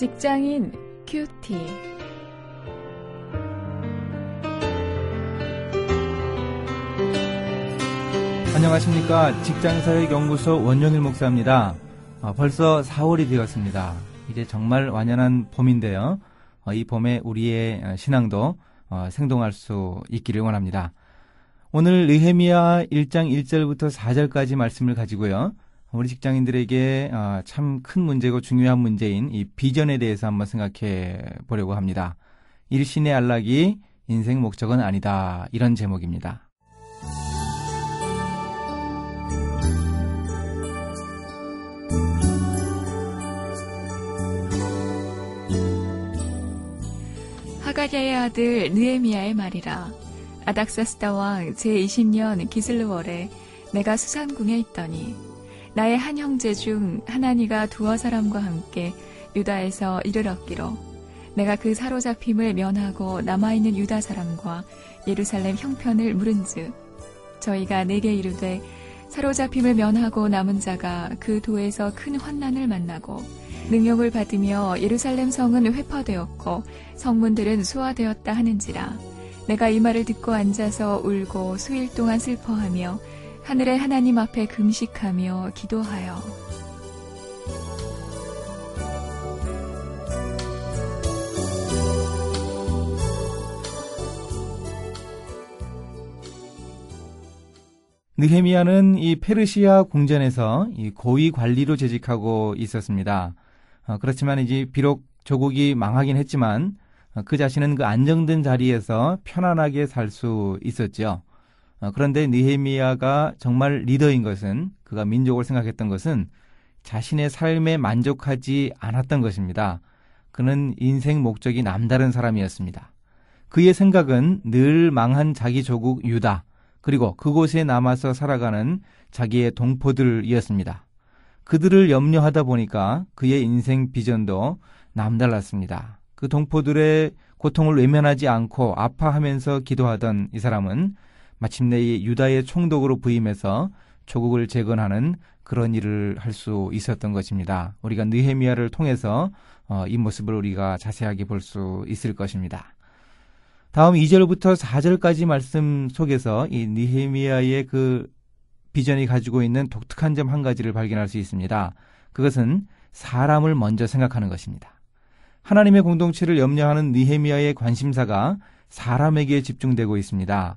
직장인 큐티. 안녕하십니까. 직장사역연구소 원영일 목사입니다. 어, 벌써 4월이 되었습니다. 이제 정말 완연한 봄인데요. 어, 이 봄에 우리의 어, 신앙도 어, 생동할 수 있기를 원합니다. 오늘 느헤미야 1장 1절부터 4절까지 말씀을 가지고요. 우리 직장인들에게 어, 참큰 문제고 중요한 문제인 이 비전에 대해서 한번 생각해 보려고 합니다. 일신의 안락이 인생 목적은 아니다. 이런 제목입니다. 하가랴의 아들 느에미야의 말이라. 아닥사스다 왕 제20년 기슬르월에 내가 수산궁에 있더니 나의 한 형제 중 하나니가 두어 사람과 함께 유다에서 이르렀기로 내가 그 사로잡힘을 면하고 남아있는 유다 사람과 예루살렘 형편을 물은즉 저희가 내게 이르되 사로잡힘을 면하고 남은 자가 그 도에서 큰 환난을 만나고 능력을 받으며 예루살렘 성은 회파되었고 성문들은 수화되었다 하는지라 내가 이 말을 듣고 앉아서 울고 수일 동안 슬퍼하며 하늘의 하나님 앞에 금식하며 기도하여 느헤미야는 이 페르시아 궁전에서 이 고위 관리로 재직하고 있었습니다. 어, 그렇지만 이제 비록 조국이 망하긴 했지만 어, 그 자신은 그 안정된 자리에서 편안하게 살 수 있었죠. 어, 그런데 느헤미야가 정말 리더인 것은 그가 민족을 생각했던 것은 자신의 삶에 만족하지 않았던 것입니다. 그는 인생 목적이 남다른 사람이었습니다. 그의 생각은 늘 망한 자기 조국 유다, 그리고 그곳에 남아서 살아가는 자기의 동포들이었습니다. 그들을 염려하다 보니까 그의 인생 비전도 남달랐습니다. 그 동포들의 고통을 외면하지 않고 아파하면서 기도하던 이 사람은 마침내 이 유다의 총독으로 부임해서 조국을 재건하는 그런 일을 할 수 있었던 것입니다. 우리가 느헤미야를 통해서 어, 이 모습을 우리가 자세하게 볼 수 있을 것입니다. 다음 2절부터 4절까지 말씀 속에서 이 니헤미야의 그 비전이 가지고 있는 독특한 점 한 가지를 발견할 수 있습니다. 그것은 사람을 먼저 생각하는 것입니다. 하나님의 공동체를 염려하는 니헤미야의 관심사가 사람에게 집중되고 있습니다.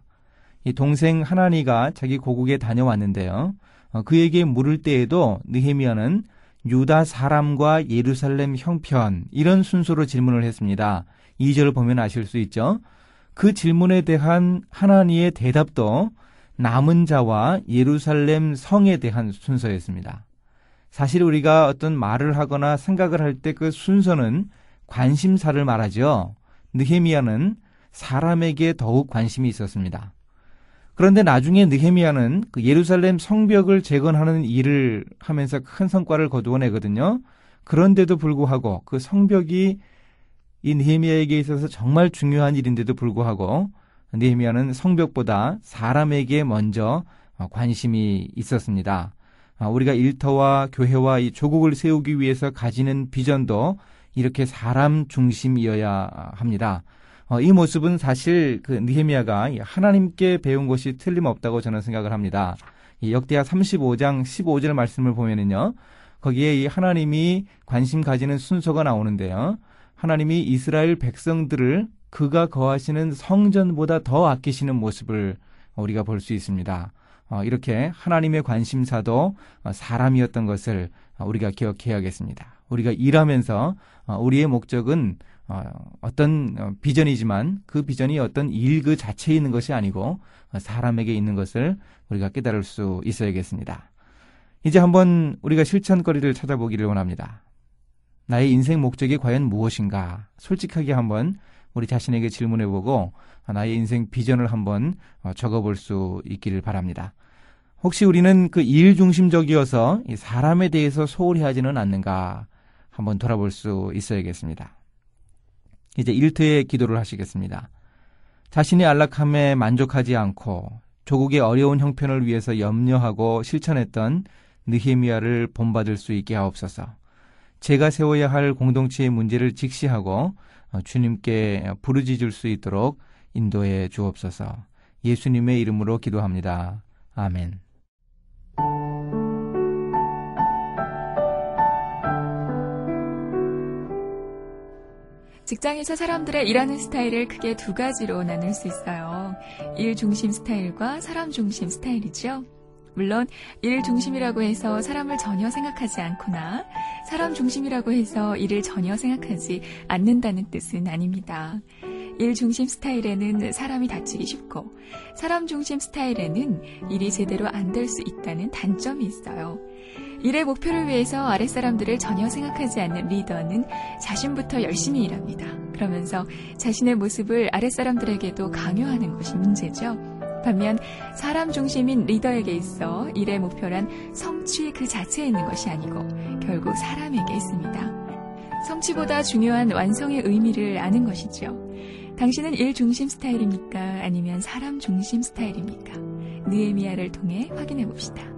이 동생 하나니가 자기 고국에 다녀왔는데요. 어, 그에게 물을 때에도 느헤미야는 유다 사람과 예루살렘 형편 이런 순서로 질문을 했습니다. 2절을 보면 아실 수 있죠. 그 질문에 대한 하나니의 대답도 남은 자와 예루살렘 성에 대한 순서였습니다. 사실 우리가 어떤 말을 하거나 생각을 할 때 그 순서는 관심사를 말하죠. 느헤미야는 사람에게 더욱 관심이 있었습니다. 그런데 나중에 느헤미야는 그 예루살렘 성벽을 재건하는 일을 하면서 큰 성과를 거두어내거든요. 그런데도 불구하고 그 성벽이 이 느헤미야에게 있어서 정말 중요한 일인데도 불구하고 느헤미야는 성벽보다 사람에게 먼저 관심이 있었습니다. 아, 우리가 일터와 교회와 이 조국을 세우기 위해서 가지는 비전도 이렇게 사람 중심이어야 합니다. 어, 이 모습은 사실 그 느헤미야가 하나님께 배운 것이 틀림없다고 저는 생각을 합니다. 역대하 35장 15절 말씀을 보면은요. 거기에 이 하나님이 관심 가지는 순서가 나오는데요. 하나님이 이스라엘 백성들을 그가 거하시는 성전보다 더 아끼시는 모습을 우리가 볼 수 있습니다. 어, 이렇게 하나님의 관심사도 어, 사람이었던 것을 우리가 기억해야겠습니다. 우리가 일하면서 어, 우리의 목적은 어떤 비전이지만 그 비전이 어떤 일 그 자체에 있는 것이 아니고 사람에게 있는 것을 우리가 깨달을 수 있어야겠습니다. 이제 한번 우리가 실천거리를 찾아보기를 원합니다. 나의 인생 목적이 과연 무엇인가? 솔직하게 한번 우리 자신에게 질문해보고 나의 인생 비전을 한번 어, 적어볼 수 있기를 바랍니다. 혹시 우리는 그 일 중심적이어서 사람에 대해서 소홀히 하지는 않는가 한번 돌아볼 수 있어야겠습니다. 이제 일터의 기도를 하시겠습니다. 자신의 안락함에 만족하지 않고 조국의 어려운 형편을 위해서 염려하고 실천했던 느헤미야를 본받을 수 있게 하옵소서. 제가 세워야 할 공동체의 문제를 직시하고 어, 주님께 부르짖을 수 있도록 인도해 주옵소서. 예수님의 이름으로 기도합니다. 아멘. 직장에서 사람들의 일하는 스타일을 크게 두 가지로 나눌 수 있어요. 일 중심 스타일과 사람 중심 스타일이죠. 물론 일 중심이라고 해서 사람을 전혀 생각하지 않거나 사람 중심이라고 해서 일을 전혀 생각하지 않는다는 뜻은 아닙니다. 일 중심 스타일에는 사람이 다치기 쉽고 사람 중심 스타일에는 일이 제대로 안 될 수 있다는 단점이 있어요. 일의 목표를 위해서 아랫사람들을 전혀 생각하지 않는 리더는 자신부터 열심히 일합니다. 그러면서 자신의 모습을 아랫사람들에게도 강요하는 것이 문제죠. 반면 사람 중심인 리더에게 있어 일의 목표란 성취 그 자체에 있는 것이 아니고 결국 사람에게 있습니다. 성취보다 중요한 완성의 의미를 아는 것이죠. 당신은 일 중심 스타일입니까? 아니면 사람 중심 스타일입니까? 느에미아를 통해 확인해 봅시다.